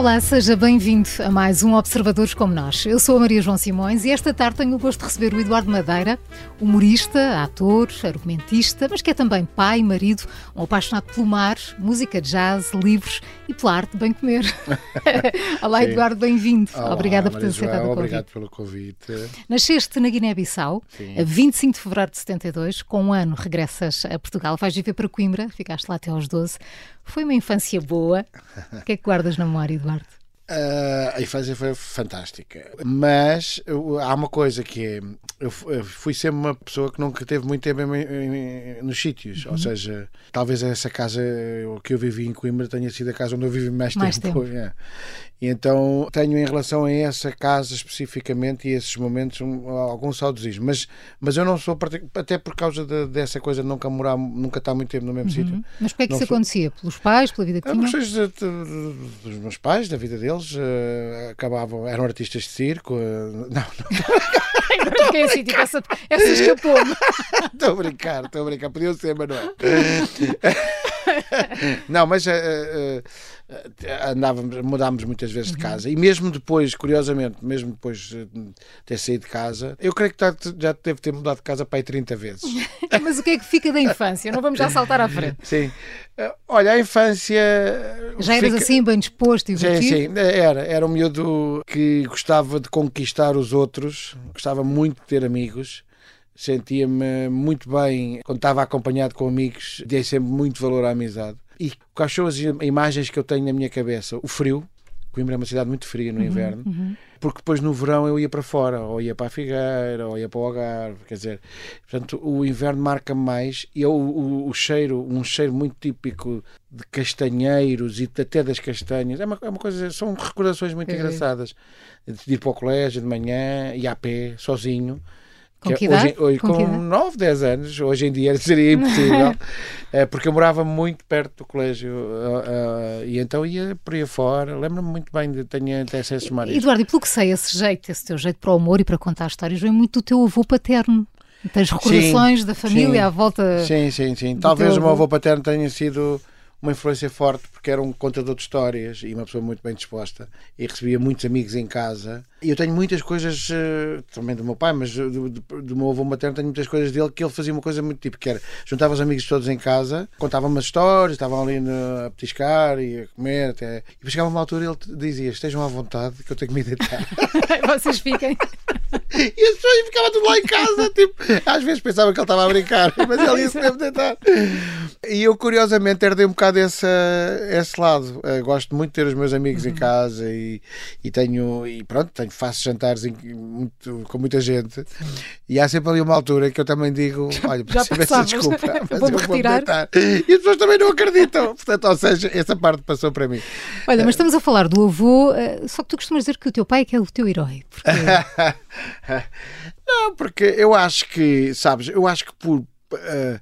Olá, seja bem-vindo a mais um Observadores como Nós. Eu sou a Maria João Simões e esta tarde tenho o gosto de receber o Eduardo Madeira, humorista, ator, argumentista, mas que é também pai, marido, um apaixonado pelo mar, música jazz, livros e pela arte de bem comer. Olá, Sim. Eduardo, bem-vindo. Obrigada por ter aceitado o convite. Obrigado pelo convite. Nasceste na Guiné-Bissau, a 25 de fevereiro de 72, com um ano regressas a Portugal, vais viver para Coimbra, ficaste lá até aos 12. Foi uma infância boa. O que é que guardas na memória, Eduardo? Uh, a infância foi fantástica. Mas há uma coisa que é. Eu fui sempre uma pessoa que nunca teve muito tempo em, em, nos sítios. Uhum. Ou seja, talvez essa casa que eu vivi em Coimbra tenha sido a casa onde eu vivi mais, mais tempo. tempo. É. E então tenho em relação a essa casa especificamente e esses momentos um, algum saudosismo. Mas, mas eu não sou, até por causa de, dessa coisa de nunca morar, nunca estar muito tempo no mesmo uhum. sítio. Mas porquê é que isso sou... acontecia? Pelos pais, pela vida que tinham? dos meus pais, da vida deles, uh, acabavam, eram artistas de circo. Uh, não, não. não fiquei assim, tipo, essa, essa escapou-me. Estou a brincar, estou a brincar, podiam ser, mas não é. não, mas uh, andávamos, mudámos muitas vezes de uhum. casa. E mesmo depois, curiosamente, mesmo depois de ter saído de casa, eu creio que já deve ter mudado de casa para aí 30 vezes. Mas o que é que fica da infância? Não vamos já saltar à frente. Sim. Olha, a infância. Já eras fica... assim, bem disposto e Sim, sim, era. Era um miúdo que gostava de conquistar os outros, gostava muito de ter amigos sentia-me muito bem quando estava acompanhado com amigos, dei sempre muito valor à amizade. E quais são as imagens que eu tenho na minha cabeça? O frio, Coimbra é uma cidade muito fria no uhum, inverno, uhum. porque depois no verão eu ia para fora, ou ia para a Figueira, ou ia para o Algarve, quer dizer, portanto o inverno marca-me mais e eu, o, o, cheiro, um cheiro muito típico de castanheiros e até das castanhas, é uma, é uma coisa, são recordações muito é. engraçadas, de ir para o colégio de manhã e a pé, sozinho, com que idade? Hoje, hoje, com, com 9, 10 anos, hoje em dia seria impossível, eh, porque eu morava muito perto do colégio uh, uh, e então ia por aí fora. Lembro-me muito bem de ter até essas memórias. Eduardo, e pelo que sei, esse jeito, esse teu jeito para o humor e para contar histórias, vem muito do teu avô paterno. Tens recordações sim, da família sim, à volta. Sim, sim, sim. Talvez o meu avô paterno tenha sido uma influência forte porque era um contador de histórias e uma pessoa muito bem disposta e recebia muitos amigos em casa. E eu tenho muitas coisas, eh, também do meu pai, mas do, do, do meu avô materno, tenho muitas coisas dele que ele fazia uma coisa muito típica, que era juntava os amigos todos em casa, contava umas histórias, estavam ali a petiscar e a comer até. E depois chegava uma altura e ele dizia: Estejam à vontade que eu tenho que me deitar. Vocês fiquem. E as pessoas ficavam tudo lá em casa, tipo, às vezes pensava que ele estava a brincar, mas ele ia se mesmo deitar. E eu, curiosamente, herdei um bocado esse, esse lado. Uh, gosto muito de ter os meus amigos uhum. em casa e, e tenho, e pronto, tenho, faço jantares em, muito, com muita gente. E há sempre ali uma altura que eu também digo: olha, peço imensa desculpa, mas vou eu vou deitar. E as pessoas também não acreditam. Portanto, ou seja, essa parte passou para mim. Olha, mas estamos a falar do avô, uh, só que tu costumas dizer que o teu pai é que é o teu herói. Porque... não, porque eu acho que, sabes, eu acho que por. Uh,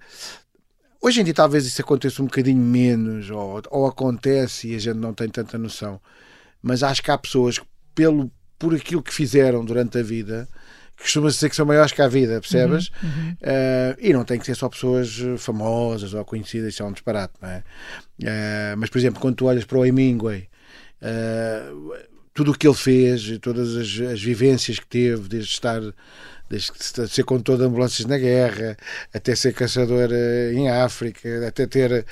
Hoje em dia talvez isso aconteça um bocadinho menos, ou, ou acontece e a gente não tem tanta noção. Mas acho que há pessoas que, pelo, por aquilo que fizeram durante a vida, que costuma dizer que são maiores que a vida, percebes? Uhum, uhum. Uh, e não tem que ser só pessoas famosas ou conhecidas, isso é um disparate, não é? Uh, mas, por exemplo, quando tu olhas para o Hemingway, uh, tudo o que ele fez, todas as, as vivências que teve, desde estar desde ser condutor de ambulâncias na guerra, até ser caçador eh, em África, até ter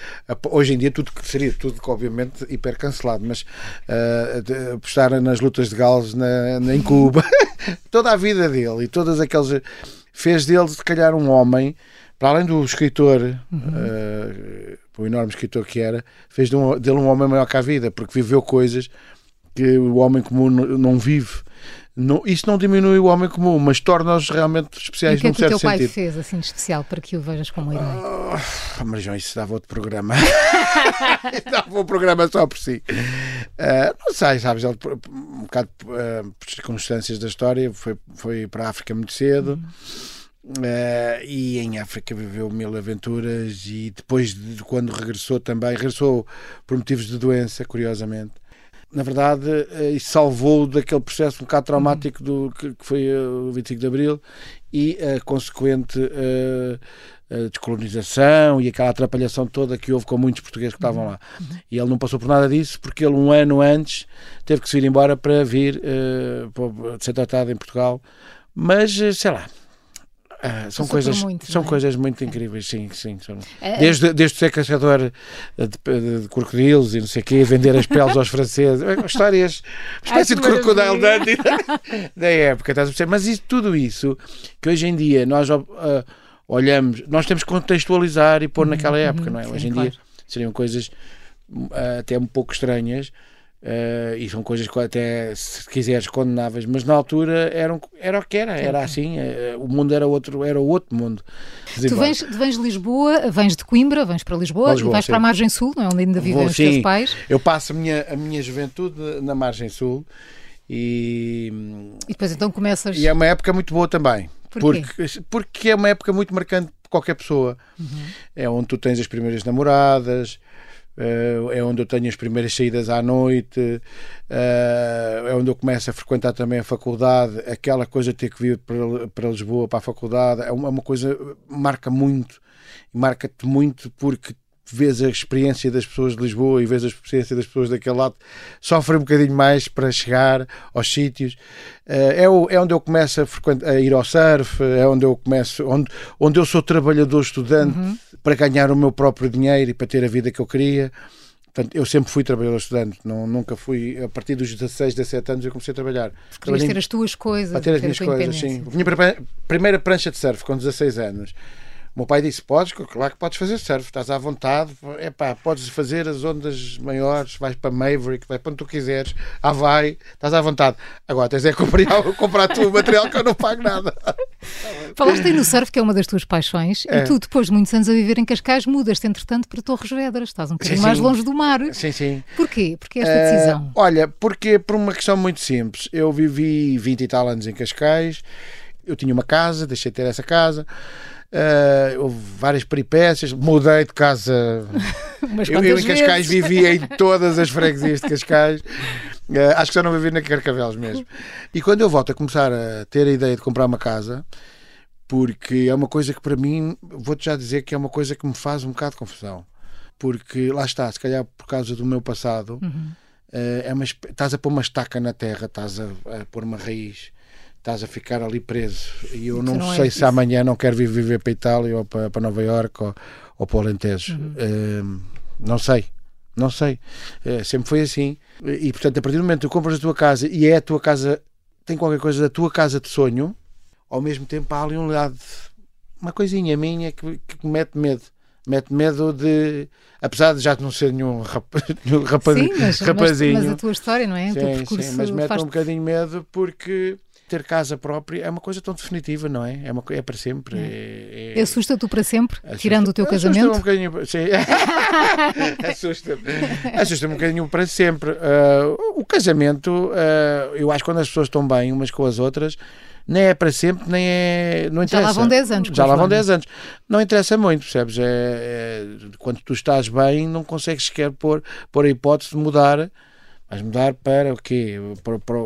hoje em dia tudo que seria tudo obviamente hiper cancelado, mas uh, apostar nas lutas de galos na, na, em Cuba, toda a vida dele e todas aqueles fez dele se calhar um homem para além do escritor, uhum. uh, o enorme escritor que era, fez dele um homem maior que a vida, porque viveu coisas que o homem comum não vive. Não, isso não diminui o homem comum, mas torna-os realmente especiais num certo sentido. o que é que o teu pai fez assim de especial para que o vejas como herói? Oh, mas João, isso dava outro programa. dava um programa só por si. Uh, não sei, sabes, ele, um bocado uh, por circunstâncias da história, foi, foi para a África muito cedo. Uh, e em África viveu mil aventuras e depois de quando regressou também, regressou por motivos de doença, curiosamente na verdade, uh, isso salvou daquele processo um bocado traumático do, que, que foi o 25 de Abril e a consequente descolonização e aquela atrapalhação toda que houve com muitos portugueses que estavam lá. Uhum. E ele não passou por nada disso porque ele, um ano antes, teve que se ir embora para vir uh, ser tratado em Portugal. Mas, sei lá, ah, são coisas, muito, são é? coisas muito incríveis, sim, sim. São... É, desde, desde ser caçador de, de, de, crocodilos e não sei o quê, vender as peles aos franceses, é, histórias, uma espécie de crocodile Dundee da época, estás a perceber? Mas isso, tudo isso que hoje em dia nós uh, olhamos, nós temos que contextualizar e pôr uhum, naquela época, uhum, não é? Sim, hoje em claro. dia seriam coisas uh, até um pouco estranhas Uh, e são coisas que até, se quiseres, condenáveis, mas na altura eram, era o que era, era assim, uh, o mundo era outro, era outro mundo. Tu vens, vens de Lisboa, vens de Coimbra, vens para Lisboa, Lisboa vais sim. para a Margem Sul, não é? onde ainda vivem Vou, os teus pais. Eu passo a minha, a minha juventude na Margem Sul e. E depois então começas. E é uma época muito boa também. Por porque, porque é uma época muito marcante para qualquer pessoa. Uhum. É onde tu tens as primeiras namoradas, Uh, é onde eu tenho as primeiras saídas à noite, uh, é onde eu começo a frequentar também a faculdade. Aquela coisa de ter que vir para, para Lisboa, para a faculdade, é uma, é uma coisa marca muito, marca-te muito porque vês a experiência das pessoas de Lisboa e vês a experiência das pessoas daquele lado, sofre um bocadinho mais para chegar aos sítios. Eh, é, o, é onde eu começo a, a, ir ao surf, é onde eu começo, onde, onde eu sou trabalhador estudante uhum. para ganhar o meu próprio dinheiro e para ter a vida que eu queria. Portanto, eu sempre fui trabalhador estudante, não, nunca fui. A partir dos 16, 17 anos eu comecei a trabalhar. Querias ter as tuas coisas. Para ter as minhas coisas, sim. Minha primeira prancha de surf com 16 anos. O meu pai disse: Podes, claro que podes fazer surf, estás à vontade, epá, podes fazer as ondas maiores, vais para Maverick, vai para onde tu quiseres, ah, vai, estás à vontade. Agora tens é comprar, comprar tu o material que eu não pago nada. Falaste aí no surf, que é uma das tuas paixões, é. e tu, depois de muitos anos a viver em Cascais, mudas-te entretanto para Torres Vedras, estás um bocadinho sim, mais sim. longe do mar. Sim, sim. Porquê? Porque esta uh, decisão? Olha, porque por uma questão muito simples. Eu vivi 20 e tal anos em Cascais, eu tinha uma casa, deixei de ter essa casa. Uh, houve várias peripécias, mudei de casa. eu, eu, em Cascais vivia em todas as freguesias de Cascais. Uh, acho que só não vivi na Carcavelos mesmo. E quando eu volto a começar a ter a ideia de comprar uma casa, porque é uma coisa que para mim, vou-te já dizer que é uma coisa que me faz um bocado de confusão. Porque lá está, se calhar por causa do meu passado, uhum. uh, é uma, estás a pôr uma estaca na terra, estás a, a pôr uma raiz estás a ficar ali preso. E eu não, não é sei se amanhã não quero vir viver para a Itália ou para, para Nova Iorque ou, ou para o Alentejo. Uhum. Uh, não sei. Não sei. Uh, sempre foi assim. E, portanto, a partir do momento que tu compras a tua casa e é a tua casa, tem qualquer coisa da tua casa de sonho, ao mesmo tempo há ali um lado, uma coisinha minha que, que me mete medo mete medo de. Apesar de já não ser nenhum, rap, nenhum rapaz, sim, mas, rapazinho. Mas, mas, a tua história, não é? Sim, sim mas mete faz... um bocadinho medo porque ter casa própria é uma coisa tão definitiva, não é? É, uma, é para sempre. É, é... Assusta-te para sempre, assusta, tirando o teu casamento? Assusta-me um bocadinho, assusta-me. Assusta-me um bocadinho para sempre. Uh, o casamento, uh, eu acho que quando as pessoas estão bem umas com as outras, nem é para sempre, nem é. Não interessa. Já lá vão 10 anos. Já lá vão 10 anos. Não interessa muito, percebes? É, é, quando tu estás bem, não consegues sequer pôr, pôr a hipótese de mudar. Mas mudar para o quê? Para, para,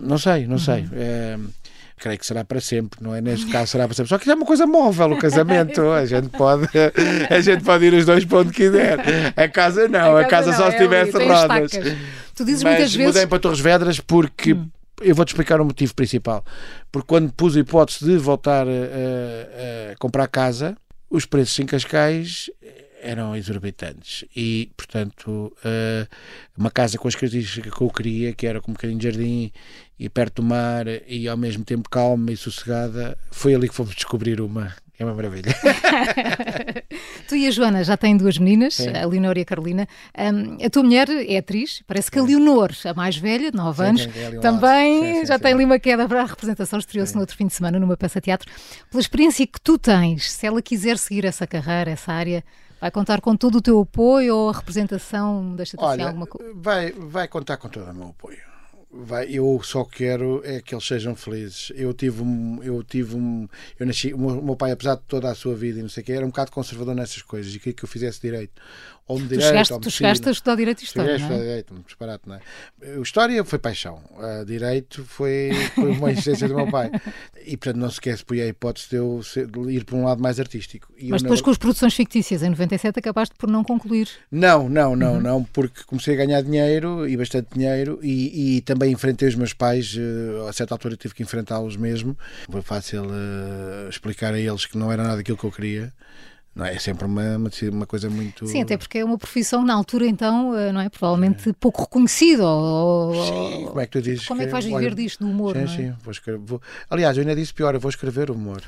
não sei, não sei. É, creio que será para sempre, não é? Neste caso será para sempre. Só que é uma coisa móvel o casamento. A gente pode, a gente pode ir os dois para onde quiser. A casa não, a casa, a casa não, só se é tivesse ali, rodas. Tu dizes Mas muitas vezes. Mudei para Torres Vedras porque. Hum. Eu vou-te explicar o motivo principal. Porque quando pus a hipótese de voltar a, a comprar casa, os preços em Cascais eram exorbitantes e, portanto, uh, uma casa com as características que eu queria, que era com um bocadinho de jardim e perto do mar e ao mesmo tempo calma e sossegada, foi ali que fomos descobrir uma. É uma maravilha. tu e a Joana já têm duas meninas, Sim. a Leonor e a Carolina. Um, a tua mulher é atriz, parece que a Leonor, a mais velha, de 9 anos, também sim, já tem ali uma queda para a representação, estreou-se no outro fim de semana numa peça de teatro. Pela experiência que tu tens, se ela quiser seguir essa carreira, essa área, Vai contar com todo o teu apoio ou a representação deixa-te assim alguma coisa? Vai, vai contar com todo o meu apoio. Vai, eu só quero é que eles sejam felizes. Eu tive um, eu tive um, eu nasci, o meu, pai, apesar de toda a sua vida e não sei o que, era um bocado conservador nessas coisas e queria que eu fizesse direito. Ou tu direito, chegaste, ou tu chegaste a estudar Direito e História, Cheguei a não estudar é? direito, muito disparate, não é? História foi paixão, a direito foi, foi uma insistência do meu pai. E portanto não se esquece, põe a hipótese de eu ser- de ir para um lado mais artístico. E Mas depois com as produções fictícias, em 97 acabaste por não concluir. Não, não, Uhum. não, não, porque comecei a ganhar dinheiro e bastante dinheiro e, e também enfrentei os meus pais, eh, a certa altura tive que enfrentá-los mesmo. Foi fácil eh, explicar a eles que não era nada aquilo que eu queria. Não é? É sempre uma, uma, coisa muito. Sim, até porque é uma profissão na altura então, eh, não é? Provavelmente pouco reconhecida. Ou, Sim, como é que tu dizes? Como é que vais viver olha, disto, do humor, Sim, é? sim, vou escrever. vou- Aliás, eu ainda disse pior, eu vou escrever humor.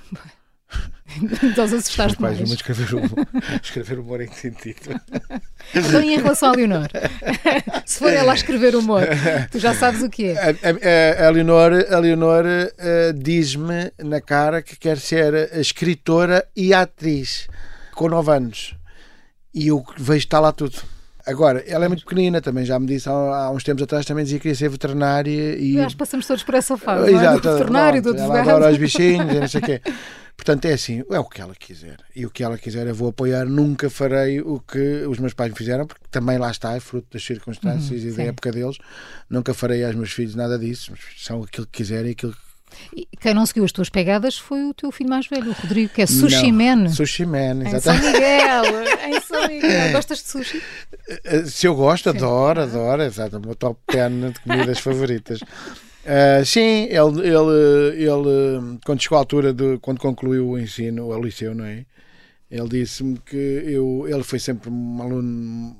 então assustaste pais, mais. vou escrever humor. escrever humor em que sentido? Então, em relação a Leonor? Se for ela a escrever humor, tu já sabes o que é. A, a, a Leonor, a Leonor eh, diz-me na cara que quer ser escritora e atriz com 9 anos. E eu vejo que está lá tudo. Agora, ela é muito pequenina também, já me disse há, uns tempos atrás, também dizia que queria ser veterinária e. Que passamos todos por essa fase. é? Exato, do veterinário, do pronto, ela advogado. adora os bichinhos e não sei o quê. Portanto, é assim, é o que ela quiser. E o que ela quiser eu vou apoiar. Nunca farei o que os meus pais me fizeram, porque também lá está, é fruto das circunstâncias e da sim. época deles. Nunca farei aos meus filhos nada disso. São aquilo que quiserem, aquilo que E quem não seguiu as tuas pegadas foi o teu filho mais velho, o Rodrigo, que é sushi Não. man. Sushi Man, Em São exatamente. Miguel, em São Miguel. Gostas de sushi? Eh, Se eu gosto, adoro, adoro. Exato, o meu top 10 de comidas favoritas. Ah, sim, ele, ele, ele, quando chegou à altura de quando concluiu o ensino, o liceu, não é? Ele disse-me que eu, ele foi sempre um aluno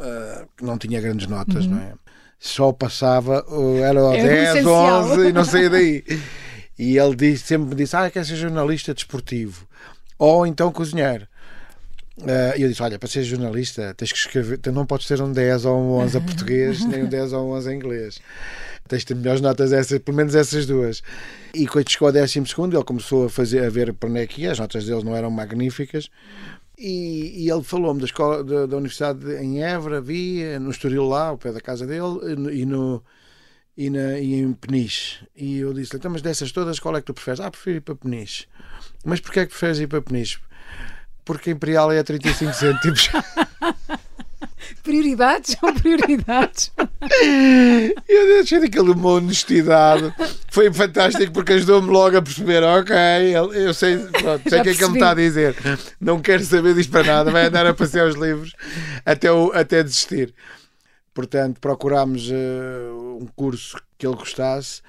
ah, que não tinha grandes notas, não é? Só passava, oh, era o Era o 10, essencial. 11 e não saía daí. E ele disse, sempre me disse: Ah, quer ser jornalista desportivo ou então cozinheiro. Ah, E eu disse: Olha, para ser jornalista, tens que escrever, não podes ter um 10 ou um 11 a português, nem um 10 ou um 11 a inglês. Tens de ter melhores notas, essas, pelo menos essas duas. E quando chegou ao 12, ele começou a, fazer, a ver para onde é que ia, as notas dele não eram magníficas. E, e ele falou-me da escola da, da Universidade de- em Évora, havia, no Estoril lá, ao pé da casa dele, e no. E, na, e em Peniche. E eu disse-lhe, então, mas dessas todas, qual é que tu preferes? Ah, prefiro ir para Peniche. Mas porquê é que preferes ir para Peniche? Porque Imperial é a 35 cêntimos. Prioridades são prioridades. Eu achei daquele uma honestidade. Foi fantástico porque ajudou-me logo a perceber, ok, eu sei, pronto, sei o que é que ele me está a dizer. Não quero saber disto para nada, vai andar a passear os livros até, o- até desistir. Portanto, procurámos eh, um curso que ele gostasse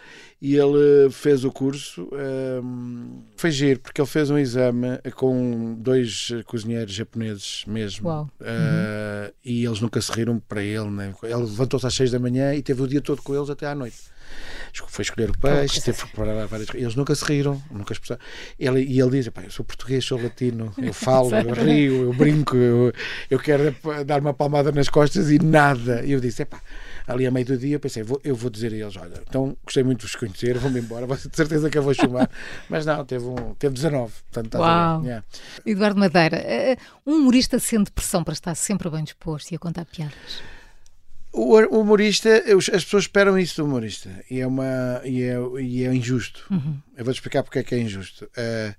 e ele fez o curso. ehm, foi giro, porque ele fez um exame com dois cozinheiros japoneses mesmo. Eh, E eles nunca se riram para ele. Né? Ele levantou-se às seis da manhã e teve o dia todo com eles até à noite. Foi escolher o peixe, teve que preparar várias coisas. Eles nunca se riram, nunca expressaram. Ele, e ele diz: "Epá, Eu sou português, sou latino, eu falo, eu rio, eu brinco, eu, eu quero dar uma palmada nas costas e nada. E eu disse: Epá, ali a meio do dia, pensei: vou, Eu vou dizer a eles: Olha, então gostei muito de vos conhecer, vou-me embora, vou de certeza que eu vou chamar. Mas não, teve, um, teve 19. Portanto, ver? Uau. Yeah. Eduardo Madeira, eh, um humorista sente pressão para estar sempre bem disposto e a contar piadas. O humorista, as pessoas esperam isso do humorista e é, uma, e é, e é injusto. Eu vou-te explicar porque é que é injusto. Eh,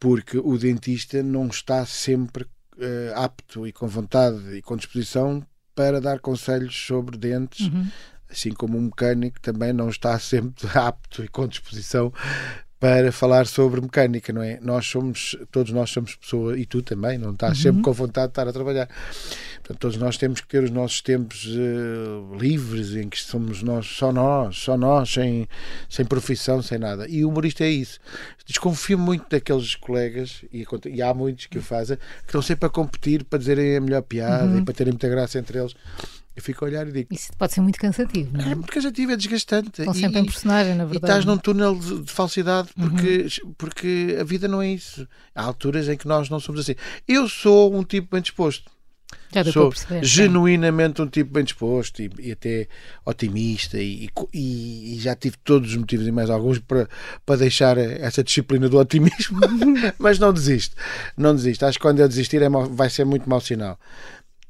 porque o dentista não está sempre eh, apto e com vontade e com disposição para dar conselhos sobre dentes, assim como um mecânico também não está sempre apto e com disposição para falar sobre mecânica, não é? Nós somos, todos nós somos pessoas, e tu também, não estás sempre com vontade de estar a trabalhar. Portanto, todos nós temos que ter os nossos tempos eh, livres, em que somos nós, só nós, só nós, sem, sem profissão, sem nada. E o humorista é isso. Desconfio muito daqueles colegas, e, e há muitos que o fazem, que estão sempre a competir para dizerem a melhor piada e para terem muita graça entre eles. Eu fico a olhar e digo, Isso pode ser muito cansativo, não é é? muito cansativo, é desgastante. Estão E- sempre em e- personagem, na e verdade. estás num túnel de, de falsidade porque, porque a vida não é isso. Há alturas em que nós não somos assim. Eu sou um tipo bem disposto. Já deu sou perceber. genuinamente um tipo bem disposto e, e até otimista e, e- e já tive todos os motivos e mais alguns para, para deixar essa disciplina do otimismo, mas não desisto. Não desisto. Acho que quando eu desistir é vai ser muito mau sinal.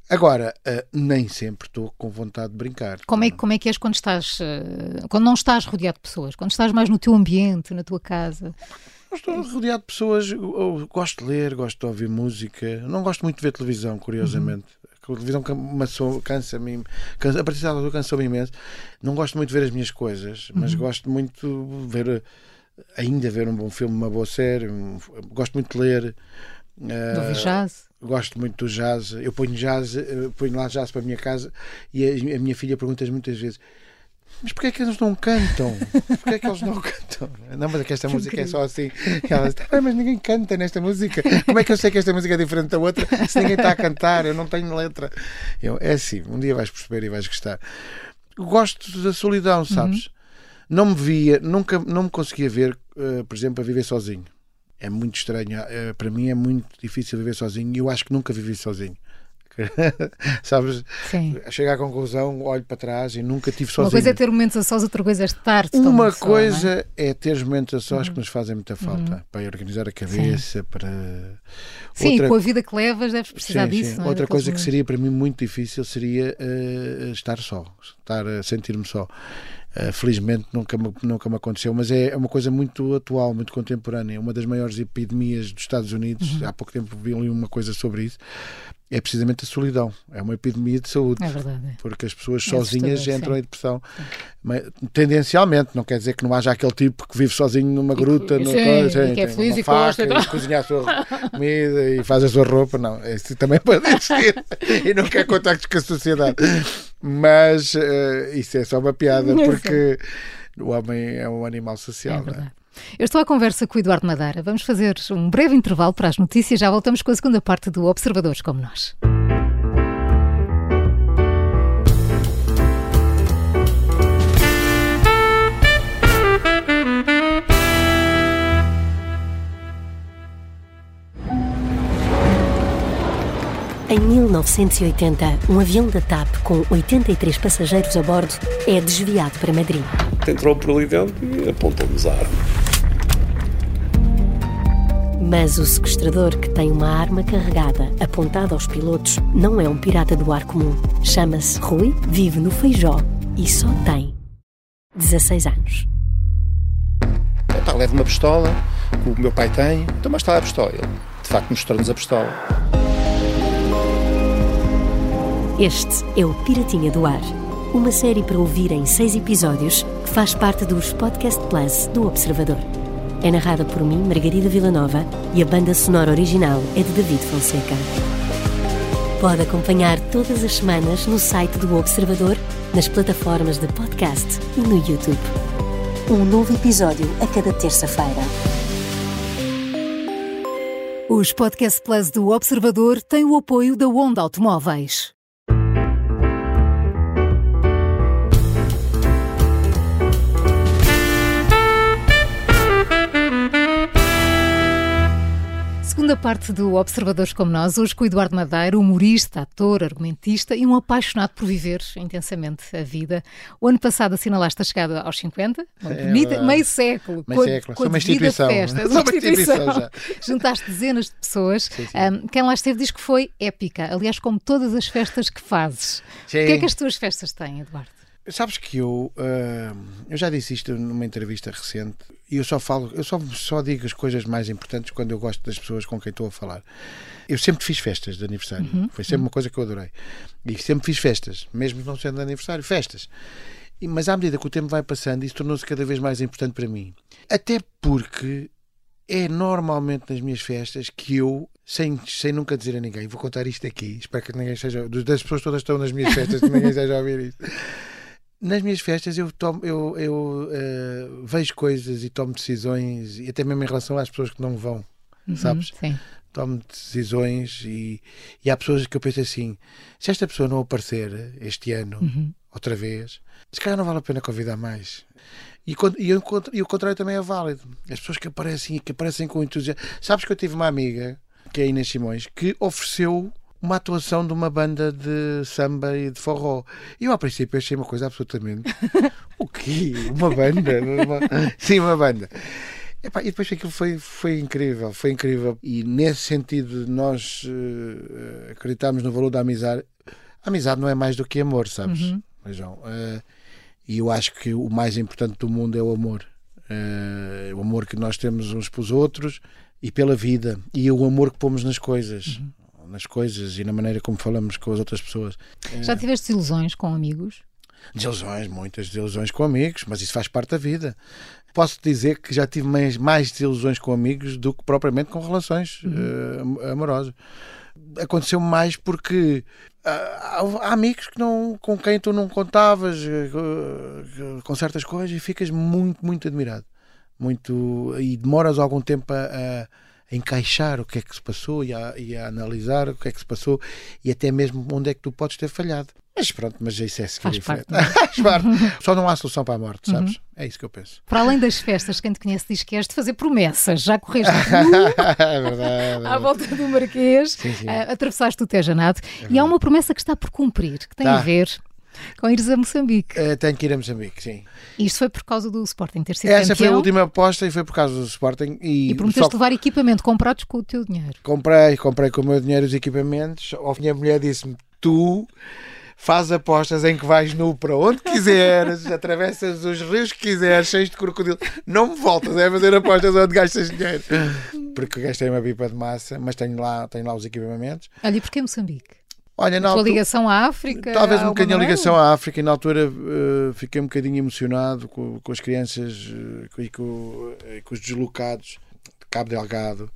Agora, uh, nem sempre estou com vontade de brincar. Como é, como é que és quando estás, uh, quando não estás rodeado de pessoas? Quando estás mais no teu ambiente, na tua casa? Estou rodeado de pessoas, eu, eu gosto de ler, gosto de ouvir música. Não gosto muito de ver televisão, curiosamente. Uhum. A televisão cansa-me, cansa, a partir da altura cansou-me imenso. Não gosto muito de ver as minhas coisas, mas uhum. gosto muito de ver, ainda ver um bom filme, uma boa série. Um, gosto muito de ler. Uh, ouvir jazz? Gosto muito do jazz. Eu ponho jazz, eh, ponho lá jazz para a minha casa e a, a minha filha pergunta muitas vezes. Mas porquê é que eles não cantam? Porquê é que eles não cantam? Não, mas é que esta que música incrível. é só assim. E ela diz, ah, mas ninguém canta nesta música. Como é que eu sei que esta música é diferente da outra se ninguém está a cantar? Eu não tenho letra. Eu, é assim, um dia vais perceber e vais gostar. Gosto da solidão, sabes? Uhum. Não me via, nunca, não me conseguia ver, uh, por exemplo, a viver sozinho é muito estranho. É, para mim é muito difícil viver sozinho e eu acho que nunca vivi sozinho. Sabes? Sim. Chego à conclusão, olho para trás e nunca tive sozinho. Uma coisa é ter momentos a sós, outra coisa é estar Uma coisa é? é? ter momentos a sós uhum. que nos fazem muita falta uhum. para organizar a cabeça, sim. para. Sim, outra... com a vida que levas, deves precisar sim, disso. É? Outra coisa que seria para mim muito difícil seria uh, estar só, estar a sentir-me só. Uh, felizmente nunca me, nunca me aconteceu, mas é, é uma coisa muito atual, muito contemporânea. Uma das maiores epidemias dos Estados Unidos, uhum. há pouco tempo vi uma coisa sobre isso, é precisamente a solidão. É uma epidemia de saúde. É verdade. É. Porque as pessoas é sozinhas entram sim. em depressão. Mas, tendencialmente, não quer dizer que não haja aquele tipo que vive sozinho numa gruta, e, sim, coisa, e que é feliz e faca, e cozinha a sua comida e faz a sua roupa. Não, isso também pode existir. e não quer contactos com a sociedade. Mas uh, isso é só uma piada, porque o homem é um animal social. É verdade. Eu estou à conversa com o Eduardo Madeira. Vamos fazer um breve intervalo para as notícias. Já voltamos com a segunda parte do Observadores como nós. Em 1980, um avião da TAP com 83 passageiros a bordo é desviado para Madrid. Entrou por ali dentro e apontou-nos a arma. Mas o sequestrador, que tem uma arma carregada apontada aos pilotos, não é um pirata do ar comum. Chama-se Rui, vive no Feijó e só tem 16 anos. Tá, leva uma pistola, que o meu pai tem, então mas está a pistola. Ele, de facto, mostrou-nos a pistola. Este é o Piratinha do Ar, uma série para ouvir em seis episódios que faz parte dos Podcast Plus do Observador. É narrada por mim, Margarida Villanova, e a banda sonora original é de David Fonseca. Pode acompanhar todas as semanas no site do Observador, nas plataformas de podcast e no YouTube. Um novo episódio a cada terça-feira. Os Podcast Plus do Observador têm o apoio da Onda Automóveis. Parte do Observadores como Nós, hoje com o Eduardo Madeira, humorista, ator, argumentista e um apaixonado por viver intensamente a vida. O ano passado assinalaste a chegada aos 50, é, bonita, meio século, meio com, século. Com a uma instituição. Festa, uma instituição. Juntaste dezenas de pessoas. Sim, sim. Um, quem lá esteve diz que foi épica, aliás, como todas as festas que fazes. Sim. O que é que as tuas festas têm, Eduardo? Sabes que eu, uh, eu já disse isto numa entrevista recente e eu só falo, eu só, só digo as coisas mais importantes quando eu gosto das pessoas com quem estou a falar. Eu sempre fiz festas de aniversário, uhum. foi sempre uhum. uma coisa que eu adorei. E sempre fiz festas, mesmo não sendo de aniversário, festas. E, mas à medida que o tempo vai passando, isso tornou-se cada vez mais importante para mim. Até porque é normalmente nas minhas festas que eu, sem, sem nunca dizer a ninguém, vou contar isto aqui, espero que ninguém seja, das pessoas todas estão nas minhas festas, que ninguém esteja a ouvir isto nas minhas festas eu, tomo, eu, eu uh, vejo coisas e tomo decisões, e até mesmo em relação às pessoas que não vão, uhum, sabes? Sim. Tomo decisões e, e há pessoas que eu penso assim: se esta pessoa não aparecer este ano, uhum. outra vez, se calhar não vale a pena convidar mais. E, e, e o contrário também é válido. As pessoas que aparecem que aparecem com entusiasmo. Sabes que eu tive uma amiga, que é a Inês Simões, que ofereceu uma atuação de uma banda de samba e de forró. E eu, a princípio, achei uma coisa absolutamente. o quê? Uma banda? Uma... Sim, uma banda. e depois aquilo foi, foi incrível, foi incrível. E nesse sentido, nós uh, acreditámos no valor da amizade. A amizade não é mais do que amor, sabes, João? Uh, e eu acho que o mais importante do mundo é o amor. Uh, o amor que nós temos uns pelos outros e pela vida. E o amor que pomos nas coisas. Nas coisas e na maneira como falamos com as outras pessoas. Já tiveste ilusões com amigos? Desilusões, muitas desilusões com amigos, mas isso faz parte da vida. Posso dizer que já tive mais, mais desilusões com amigos do que propriamente com relações uh, amorosas. Aconteceu mais porque há, há amigos que não, com quem tu não contavas uh, com certas coisas e ficas muito, muito admirado. Muito, e demoras algum tempo a a encaixar o que é que se passou e a, e a, analisar o que é que se passou e até mesmo onde é que tu podes ter falhado. Mas pronto, mas isso é seguir Faz em parte. Só não há solução para a morte, sabes? Uhum. É isso que eu penso. Para além das festas, quem te conhece diz que és de fazer promessas. Já correste é verdade. é à volta do Marquês, Sim, sim. ah, atravessaste o Tejanado e há uma promessa que está por cumprir, que tem Tá. a ver com ires a Moçambique. Eh, tenho que ir a Moçambique, sim. Isto foi por causa do Sporting ter sido Essa foi a campeão última aposta e foi por causa do Sporting. E, e prometeste só levar equipamento comprados com o teu dinheiro. comprei, comprei com o meu dinheiro os equipamentos. A minha mulher disse-me: Tu faz apostas em que vais nu para onde quiseres, atravessas os rios que quiseres, cheios de crocodilo. Não me voltas a fazer apostas onde gastas dinheiro. Porque gastei uma pipa de massa, mas tenho lá, tenho lá os equipamentos. Olha, e porquê Moçambique? Olha, A na tua altura- ligação à África? Talvez um bocadinho a ligação à África e na altura eh, fiquei um bocadinho emocionado com, com as crianças eh, e com, eh, com os deslocados de Cabo Delgado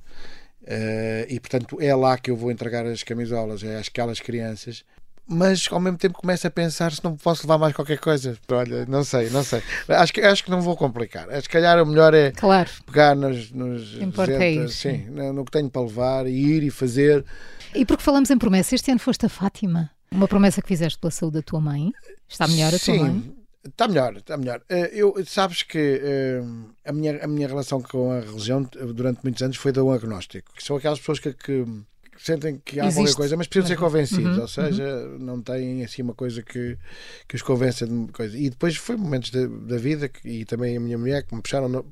Eh, e portanto é lá que eu vou entregar as camisolas, é àquelas crianças. Mas ao mesmo tempo começo a pensar se não posso levar mais qualquer coisa. Olha, não sei, não sei. Acho que, acho que não vou complicar. Acho que calhar o melhor é Claro. pegar nos, nos Importa é 200, ir, sim, no, que tenho para levar e ir e fazer. E porque falamos em promessa, este ano foste a Fátima. Uma promessa que fizeste pela saúde da tua mãe. Está melhor a tua Sim, mãe? Está melhor, está melhor. Eh, Eu, sabes que eh, a, minha, a minha relação com a religião eh, durante muitos anos foi de um agnóstico. Que são aquelas pessoas que, que sentem que há Existe. qualquer coisa, mas precisam ser Uhum, convencidos. uhum, ou seja, não têm assim uma coisa que, que os convença de uma coisa. E depois foi momentos da, da vida que- e também a minha mulher que me puxaram. no-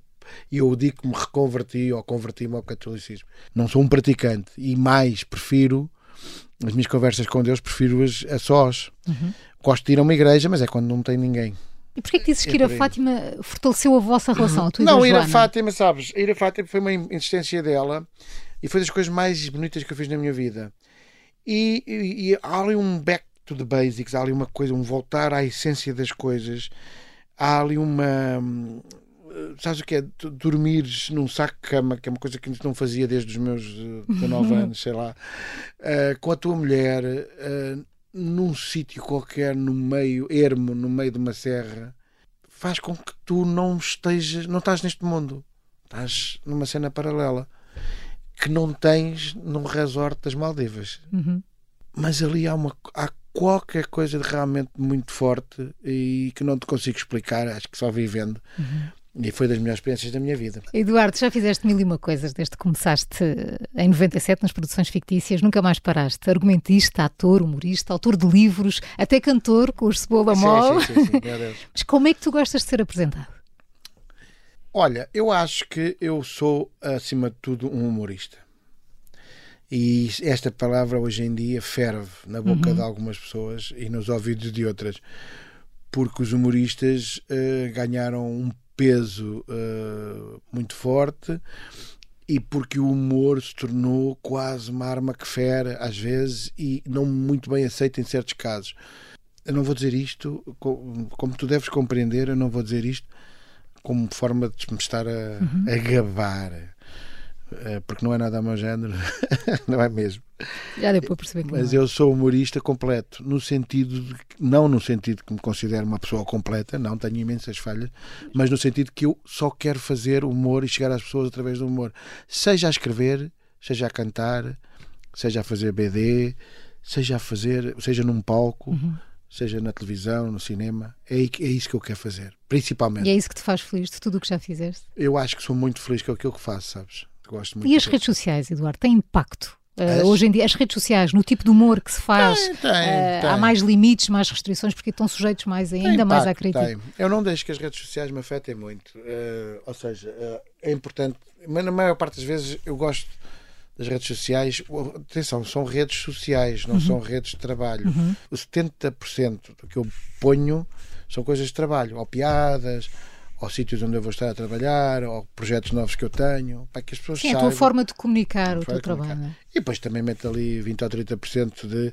e eu digo que me reconverti ou converti-me ao catolicismo. Não sou um praticante e mais prefiro as minhas conversas com Deus, prefiro-as a sós. Uhum. Gosto de ir a uma igreja, mas é quando não tem ninguém. E porquê que dizes que É ir a. Fátima fortaleceu a vossa relação, a Não, ir a? Fátima, sabes? Ir a Fátima foi uma insistência dela e foi das coisas mais bonitas que eu fiz na minha vida. E, e- e há ali um back to the basics, há ali uma coisa, um voltar à essência das coisas. Há ali uma. hum, Sabes o que é? Dormires num saco de cama, que é uma coisa que não fazia desde os meus eh, 19 anos, sei lá, eh, com a tua mulher, eh, num sítio qualquer, no meio, ermo, no meio de uma serra, faz com que tu não estejas, não estás neste mundo, estás numa cena paralela que não tens num resort das Maldivas. Uhum. Mas ali há, uma, há qualquer coisa de realmente muito forte e que não te consigo explicar, acho que só vivendo. E foi das melhores experiências da minha vida. Eduardo, já fizeste mil e uma coisas desde que começaste em 97 nas produções fictícias, nunca mais paraste. Argumentista, ator, humorista, autor de livros, até cantor com os Cebola Mol. Mas como é que tu gostas de ser apresentado? Olha, eu acho que eu sou, acima de tudo, um humorista. E esta palavra hoje em dia ferve na boca de algumas pessoas e nos ouvidos de outras, porque os humoristas eh, ganharam um peso eh, muito forte e porque o humor se tornou quase uma arma que fere às vezes e não muito bem aceita em certos casos. Eu não vou dizer isto, co- como tu deves compreender, eu não vou dizer isto como forma de me estar a, a gabar, eh, porque não é nada ao meu género, não é mesmo. Já deu para perceber que Mas não. é. eu sou humorista completo, no sentido de que, não no sentido que me considero uma pessoa completa, não tenho imensas falhas, mas no sentido que eu só quero fazer humor e chegar às pessoas através do humor, seja a escrever, seja a cantar, seja a fazer BD, seja a fazer, seja num palco, Uhum. Seja na televisão, no cinema, é, é isso que eu quero fazer, principalmente. E é isso que te faz feliz de tudo o que já fizeste? Eu acho que sou muito feliz com aquilo que faço, sabes? Gosto muito E as redes sociais, Eduardo, têm impacto? Uh, hoje em dia, as redes sociais, no tipo de humor que se faz, Tem, tem, uh, tem. há mais limites, mais restrições, porque estão sujeitos mais, ainda mais à impacto, crítica. Eu não deixo que as redes sociais me afetem muito. Eh, ou seja, é importante, mas na maior parte das vezes eu gosto das redes sociais, atenção, são redes sociais, não uhum. são redes de trabalho. Uhum. O 70% do que eu ponho são coisas de trabalho, ou piadas, ou sítios onde eu vou estar a trabalhar, ou projetos novos que eu tenho, para que as pessoas Sim, saibam. a tua forma de comunicar o teu trabalho. É? E depois também meto ali 20 ou 30% de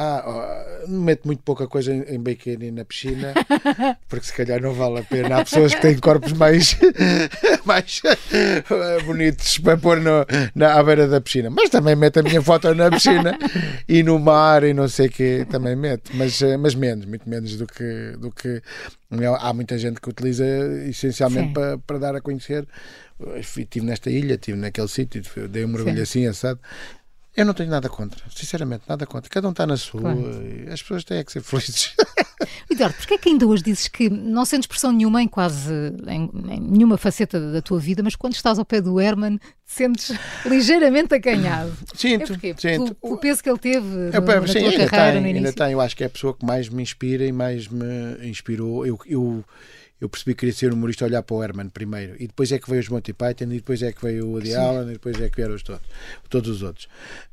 ah, meto muito pouca coisa em, em biquíni na piscina, porque se calhar não vale a pena. Há pessoas que têm corpos mais, mais eh, bonitos para pôr no, na, à beira da piscina. Mas também meto a minha foto na piscina e no mar e não sei o que também meto. Mas, eh, mas menos, muito menos do que, do que. Há muita gente que utiliza essencialmente para, para dar a conhecer. Estive nesta ilha, estive naquele sítio, dei um mergulho Sim. assim, assado. Eu não tenho nada contra, sinceramente, nada contra. Cada um está na sua, claro. as pessoas têm que ser felizes. Eduardo, porquê é que ainda hoje dizes que não sentes pressão nenhuma em quase em, em, nenhuma faceta da tua vida, mas quando estás ao pé do Herman te sentes ligeiramente acanhado? Sinto, é sinto. O peso que ele teve é, no, na sim, tua ainda carreira tem, no início. Ainda tem, eu acho que é a pessoa que mais me inspira e mais me inspirou. Eu, eu eu percebi que queria ser humorista olhar para o Herman primeiro. E depois é que veio os Monty Python e depois é que veio o Woody Allen e depois é que vieram os todos, todos os outros.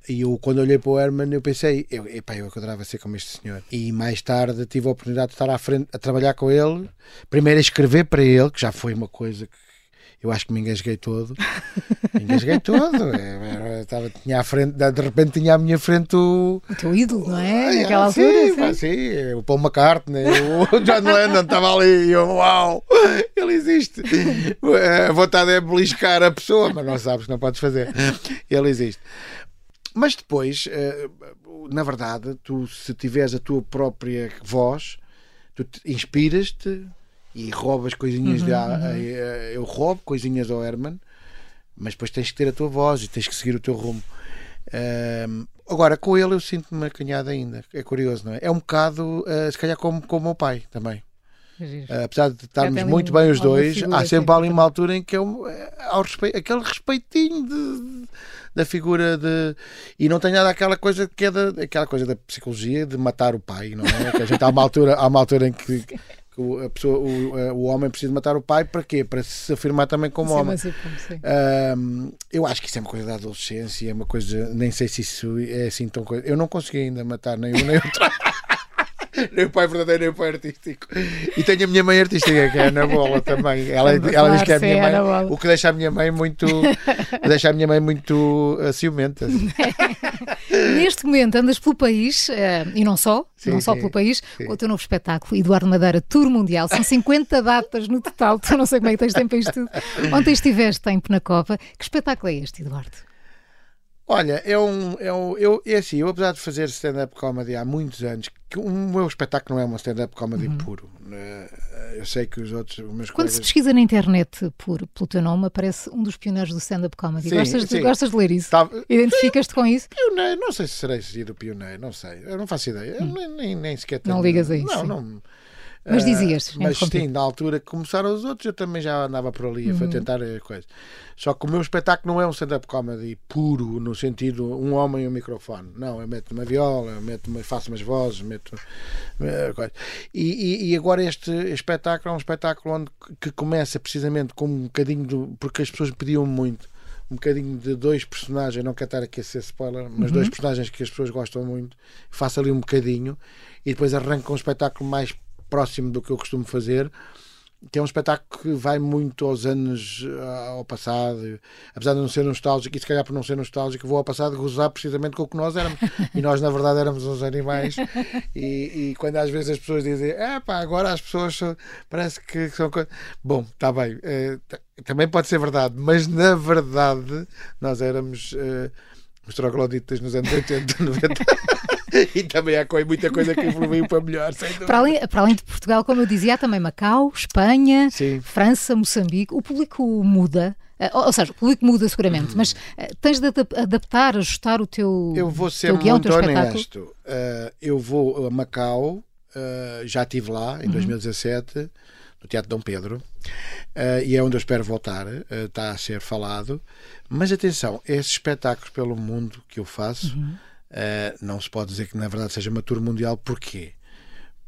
E eu quando olhei para o Herman eu pensei eu, epá, eu adorava ser como este senhor. E mais tarde tive a oportunidade de estar à frente a trabalhar com ele primeiro a escrever para ele que já foi uma coisa que eu acho que me engasguei todo. Me engasguei todo. É, estava, tinha à frente, de repente tinha à minha frente o. O teu ídolo, não é? Ah, Naquela sim, altura. Sim, sim, o Paul McCartney, o John Lennon estava ali e eu, uau, ele existe. A vontade é beliscar a pessoa, mas não sabes que não podes fazer. Ele existe. Mas depois, eh, na verdade, tu se tiveres a tua própria voz, tu inspiras-te e roubas coisinhas uhum, de, uhum. eu roubo coisinhas ao Herman mas depois tens que ter a tua voz e tens que seguir o teu rumo um, agora com ele eu sinto-me acanhado ainda é curioso não é é um bocado uh, se calhar como, como o meu pai também Uh, apesar de estarmos muito bem os dois, há sempre ali uma altura em que eu, é ao respeito, aquele respeitinho de, da figura de. E não tem nada aquela coisa que é da, aquela coisa da psicologia de matar o pai, não é? Que a gente há uma altura, há uma altura em que que a pessoa, o, o homem precisa matar o pai para quê? Para se afirmar também como sim, homem. Sim, sim. Um, eu acho que isso é uma coisa da adolescência, é uma coisa, nem sei se isso é assim tão coisa. Eu não consegui ainda matar nem um nem outro. nem o pai verdadeiro, nem o pai artístico. E tenho a minha mãe artística, que é a Ana Bola também. Ela, ela diz que é a minha mãe. O que deixa a minha mãe muito. deixa a minha mãe muito uh, ciumenta. Neste momento andas pelo país, uh, e não só, sim, não só sim, pelo país, sim. com o teu novo espetáculo, Eduardo Madeira Tour Mundial. São 50 datas no total, tu não sei como é que tens tempo a isto tudo. Ontem estiveste em Penacova. Que espetáculo é este, Eduardo? Olha, é um, é um eu, é assim, eu apesar de fazer stand-up comedy há muitos anos, que o meu espetáculo não é um stand-up comedy uhum. puro. Né? Eu sei que os outros. Os Quando colegas... se pesquisa na internet por, pelo teu nome, aparece um dos pioneiros do stand-up comedy. Sim, gostas, de, gostas de ler isso? Tá... Identificas-te com isso? Pioneiro, não sei se serei seguido pioneiro, não sei. Eu não faço ideia. Hum. Nem, nem, nem, sequer tenho. Não ligas a isso? Não, sim. não. Mas dizias. Uh, mas sim, na altura que começaram os outros, eu também já andava por ali uhum. a tentar a coisa. Só que o meu espetáculo não é um stand-up comedy puro, no sentido um homem e um microfone. Não, eu meto uma viola, eu meto uma, faço umas vozes, meto. Uh, e, e, e, agora este espetáculo é um espetáculo onde, que começa precisamente com um bocadinho do. porque as pessoas pediam muito um bocadinho de dois personagens, não quero estar aqui a ser spoiler, mas uhum. dois personagens que as pessoas gostam muito, faço ali um bocadinho e depois arranco um espetáculo mais próximo do que eu costumo fazer que é um espetáculo que vai muito aos anos ao passado, apesar de não ser nostálgico, e se calhar por não ser nostálgico, vou ao passado gozar precisamente com o que nós éramos. E nós, na verdade, éramos uns animais. E, e quando às vezes as pessoas dizem, é pá, agora as pessoas parece que são coisas. Bom, está bem, é, também pode ser verdade, mas na verdade nós éramos. Uh, os trogloditas nos anos 80, 90. e também há muita coisa que evoluiu para melhor. Para além, para além de Portugal, como eu dizia, há também Macau, Espanha, Sim. França, Moçambique. O público muda. Eh, ou seja, o público muda seguramente, mas uh, tens de adaptar, ajustar o teu Eu vou ser teu guião, muito honesto. Uh, eu vou a Macau, uh, já estive lá em uhum. 2017 no Teatro Dom Pedro, uh, e é onde eu espero voltar, está a ser falado. Mas atenção, esses espetáculos pelo mundo que eu faço, uhum. Uh, não se pode dizer que na verdade seja uma tour mundial, porquê?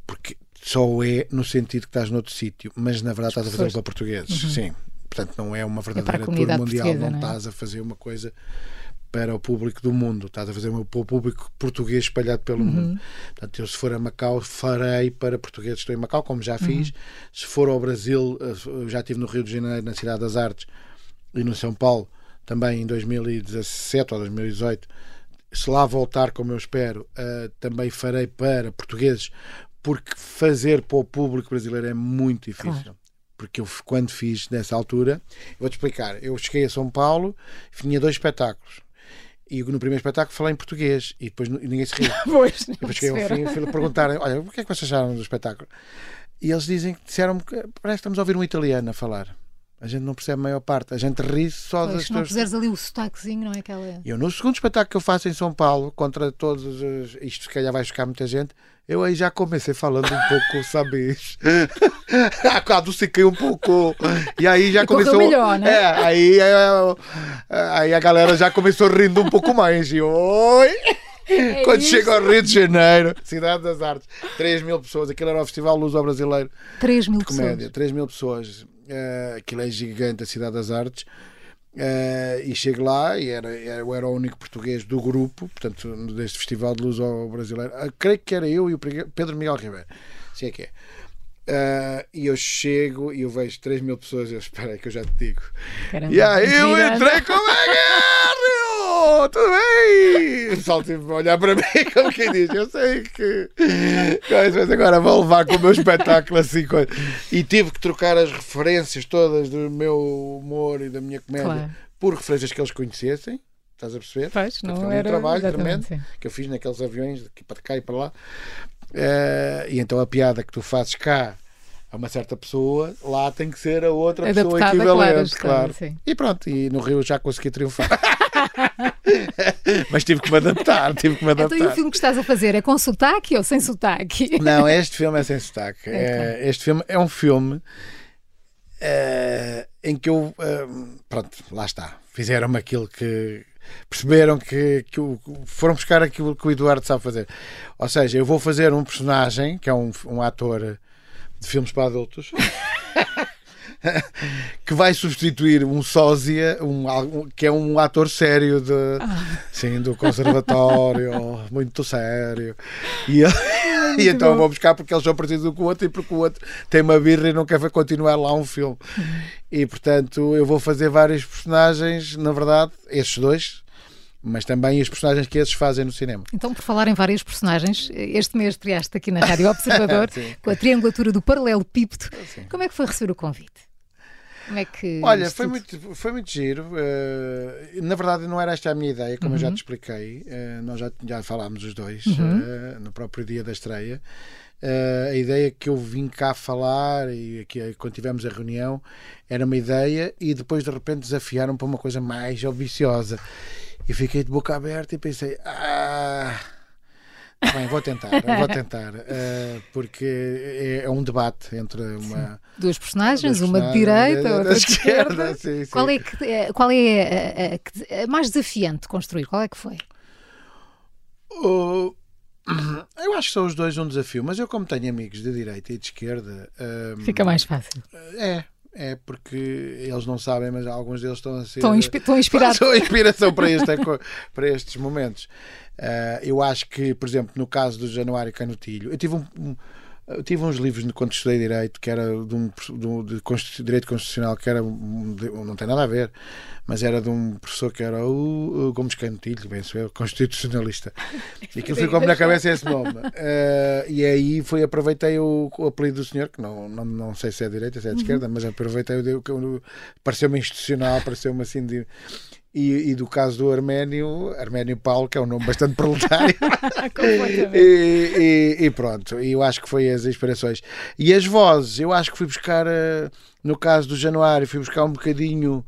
Porque só é no sentido que estás noutro sítio, mas na verdade estás a fazer para portugueses, uhum. sim. Portanto, não é uma verdadeira é tour mundial, não, não é? estás a fazer uma coisa para o público do mundo. Estás a fazer o público português espalhado pelo Uhum. mundo. Portanto, eu se for a Macau, farei para portugueses que estão em Macau, como já fiz. Se for ao Brasil, eh, já estive no Rio de Janeiro, na Cidade das Artes, e no São Paulo, também em 2017 ou 2018. Se lá voltar, como eu espero, eh, também farei para portugueses, porque fazer para o público brasileiro é muito difícil. Claro. Porque eu, quando fiz nessa altura, vou-te explicar. Eu cheguei a São Paulo, tinha dois espetáculos. E no primeiro espetáculo falei em português e depois ninguém se riu. Pois, depois cheguei ao fim e fui perguntar: Olha, o que é que vocês acharam do espetáculo? E eles dizem, disseram-me que parece que estamos a ouvir um italiano a falar. A gente não percebe a maior parte. A gente ri só das Pois, se não tuas. puseres ali o sotaquezinho, não é aquela. Eu, no segundo espetáculo que eu faço em São Paulo, contra todos os. Isto se calhar vai chocar muita gente. Eu aí já comecei falando um pouco, sabes? Adociquei um pouco. E aí já E começou. melhor, né? É, aí, é, aí a galera já começou rindo um pouco mais. E oi! Quando isso. chega ao Rio de Janeiro, Cidade das Artes, 3 mil pessoas, aquilo era o Festival Luso Brasileiro 3 mil de comédia, pessoas. 3 mil pessoas. Eh, aquilo é gigante, a Cidade das Artes. Eh, e chego lá e era, eu era o único português do grupo, portanto, deste Festival de Luz ao Brasileiro. Ah, creio que era eu e o Pedro Miguel Ribeiro. Sim, é que é. Eh, e eu chego e eu vejo 3 mil pessoas. Eu espero aí que eu já te digo. Caramba, E aí eu entrei como é que Tudo bem? O pessoal teve a olhar para mim como quem diz, eu sei que coisas, agora vou levar com o meu espetáculo assim coisa. E tive que trocar as referências todas do meu humor e da minha comédia Claro. por referências que eles conhecessem. Estás a perceber? Pois, Portanto, não foi um era. trabalho tremendo sim. que eu fiz naqueles aviões daqui para cá e para lá. Eh, e então a piada que tu fazes cá a uma certa pessoa, lá tem que ser a outra pessoa equivalente, claro, claro. E pronto, e no Rio já consegui triunfar. Mas tive que me adaptar, tive que me Então, adaptar. e o filme que estás a fazer é com sotaque ou sem sotaque? Não, este filme é sem sotaque. É, claro. É, este filme é um filme eh, em que eu. eh, pronto, lá está. Fizeram-me aquilo que. Perceberam que, que foram buscar aquilo que o Eduardo sabe fazer. Ou seja, eu vou fazer um personagem que é um, um ator de filmes para adultos. que vai substituir um sósia, um, um- que é um ator sério de, sim, do conservatório, muito sério. E, ele- e então eu vou buscar porque eles são parecidos um com o outro e porque o outro tem uma birra e não quer continuar lá um filme. E portanto eu vou fazer vários personagens, na verdade, estes dois, mas também os personagens que esses fazem no cinema. Então, por falar em vários personagens, este mês estreaste aqui na Rádio Observador Sim. com a triangulatura do paralelepípedo. Como é que foi receber o convite? Como é que. Olha, foi tudo- muito, foi muito giro. eh, na verdade, não era esta a minha ideia, como eu já te expliquei. eh, nós já, já falámos os dois eh, no próprio dia da estreia. A ideia que eu vim cá falar e que quando tivemos a reunião era uma ideia e depois de repente desafiaram para uma coisa mais ambiciosa. E fiquei de boca aberta e pensei: ah. tá Bem, vou tentar, vou tentar, eh, porque é, é um debate entre uma, Duas personagens, uma de direita, outra de esquerda, esquerda. sim, sim. Qual é, que, é- qual é a, a- a mais desafiante de construir? Qual é que foi? Oh, eu acho que são os dois um desafio, mas eu, como tenho amigos de direita e de esquerda, hum, Fica mais fácil. é, é porque eles não sabem, mas alguns deles estão a ser. Estão, inspi- estão inspirados. São inspiração para, este, para estes momentos. Ah, eu acho que, por exemplo, no caso do Januário Canutilho, eu tive um. um- eu tive uns livros quando estudei Direito, que era de um de, de Direito Constitucional, que era. de- não tem nada a ver, mas era de um professor que era o, o Gomes Canutilho, bem eu, constitucionalista. E aquilo ficou-me na cabeça esse nome. Ah, e aí foi, aproveitei o, o apelido do senhor, que não, não, não sei se é de direita, se é de esquerda, mas aproveitei o que eu- pareceu-me institucional, pareceu-me assim de. E, e do caso do Arménio, Arménio Paulo, que é um nome bastante proletário. e, e- e pronto, eu acho que foi as inspirações. E as vozes, eu acho que fui buscar, eh, no caso do Januário, fui buscar um bocadinho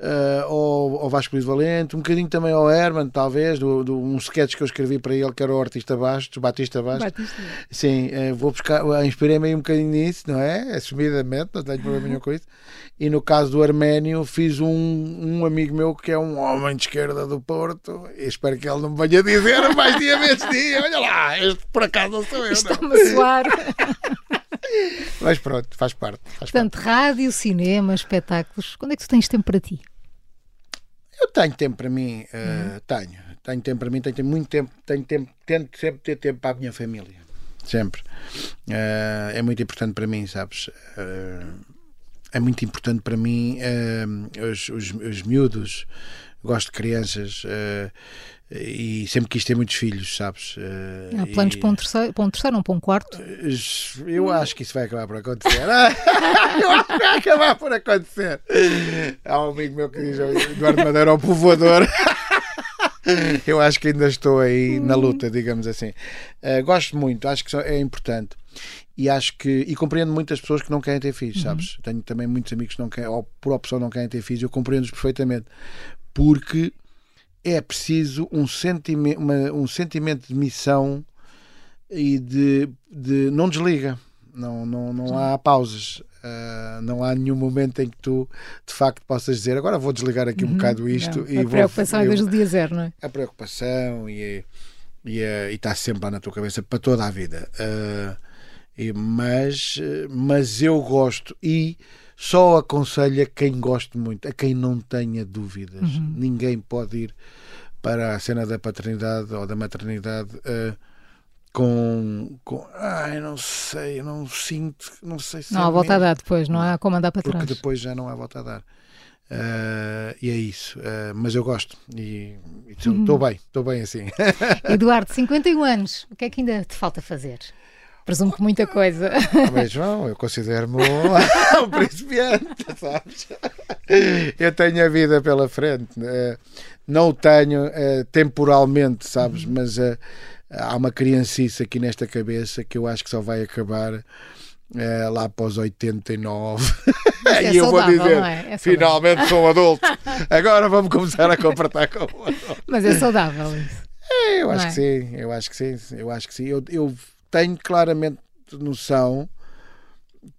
eh, ao, ao Vasco Luís Valente, um bocadinho também ao Herman, talvez, do, do, um sketch que eu escrevi para ele, que era o artista Bastos, Batista Bastos. Batista. Sim, eh, vou buscar, eh, inspirei-me aí um bocadinho nisso, não é? Assumidamente, não tenho problema nenhum com isso. E no caso do Arménio, fiz um, um amigo meu que é um homem de esquerda do Porto. E espero que ele não me venha dizer mais dia vezes dia. Olha lá, este por acaso não sou eu. Não. Está-me a soar. Mas pronto, faz parte. Faz Portanto, rádio, cinema, espetáculos. Quando é que tu tens tempo para ti? parte. Eu tenho tempo para mim, uh, tenho. Tenho tempo para mim, tenho, tenho muito tempo, tenho tempo, tento sempre ter tempo para a minha família. Sempre. Uh, é muito importante para mim, sabes? Uh, é muito importante para mim os, os, os miúdos. Gosto de crianças e sempre quis ter muitos filhos, sabes? Há planos e... para, um terceiro, para um terceiro ou para um quarto? Eu acho que isso vai acabar por acontecer. eu acho que vai acabar por acontecer. Há um amigo meu que diz Eduardo Madeira ao povoador. eu acho que ainda estou aí na luta, digamos assim. Uh, gosto muito, acho que é importante. E acho que e compreendo muitas pessoas que não querem ter filhos, sabes? Uhum. Tenho também muitos amigos que não querem, ou por opção não querem ter filhos, eu compreendo-os perfeitamente. Porque é preciso um sentimento, uma, um sentimento de missão e de, de não desliga. Não, não, não há pausas. Uh, não há nenhum momento em que tu de facto possas dizer agora vou desligar aqui um uhum, bocado isto. Não. E a vou, preocupação é desde o dia zero, não é? A preocupação e, e, e está sempre lá na tua cabeça para toda a vida. Uh, e, mas, mas eu gosto e só aconselho a quem goste muito, a quem não tenha dúvidas. Uhum. Ninguém pode ir para a cena da paternidade ou da maternidade uh, com, com. Ai, não sei, não sinto, não sei se. Não há volta a dar depois, não há como andar para trás. Porque depois já não há volta a dar. Uh, e é isso, uh, mas eu gosto e estou uhum. bem, estou bem assim. Eduardo, 51 anos, o que é que ainda te falta fazer? Presumo que muita coisa. Mas, João, eu considero-me um, um principiante, sabes? Eu tenho a vida pela frente. Né? Não o tenho uh, temporalmente, sabes? Uhum. Mas uh, há uma criancice aqui nesta cabeça que eu acho que só vai acabar uh, lá os 89. É e eu vou dizer, é? É finalmente sou adulto. Agora vamos começar a comportar com o Mas é saudável isso. É, eu acho que sim, eu acho que sim, eu acho que sim. Eu, eu tenho claramente noção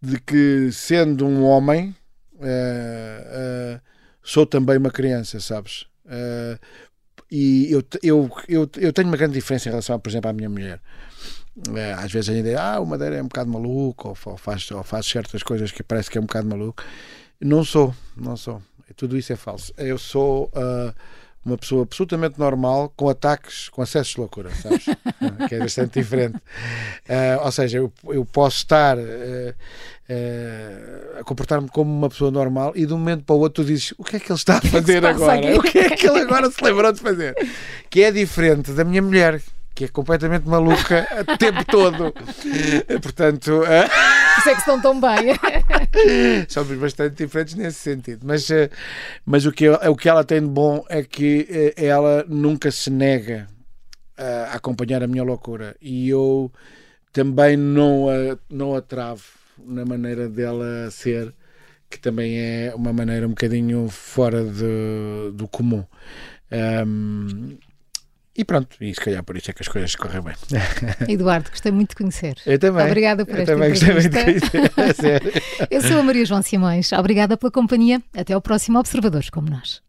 de que, sendo um homem, uh, uh, sou também uma criança, sabes? Uh, e eu, eu, eu, eu tenho uma grande diferença em relação, por exemplo, à minha mulher. às vezes a gente diz, ah, o Madeira é um bocado maluco, ou, faz, ou faz certas coisas que parece que é um bocado maluco. Não sou, não sou. Tudo isso é falso. Eu sou uma pessoa absolutamente normal com ataques, com acessos de loucura, sabes? que é bastante diferente. Uh, ou seja, eu, eu posso estar uh, uh, a comportar-me como uma pessoa normal e de um momento para o outro tu dizes o que é que ele está a fazer agora? O que é que ele agora se lembrou de fazer? Que é diferente da minha mulher que é completamente maluca o tempo todo. Portanto. Por isso é que estão tão bem. Somos bastante diferentes nesse sentido. Mas, eh, mas o, que, o que ela tem de bom é que eh, ela nunca se nega a acompanhar a minha loucura. E eu também não a, não a travo na maneira dela ser, que também é uma maneira um bocadinho fora de, do comum. Um, e pronto, e se calhar por isso é que as coisas correm bem. Eduardo, gostei muito de conhecer. Eu também. Obrigada por Eu esta também entrevista. Gostei muito de conhecer. Eu sou a Maria João Simões. Obrigada pela companhia. Até ao próximo Observadores como nós.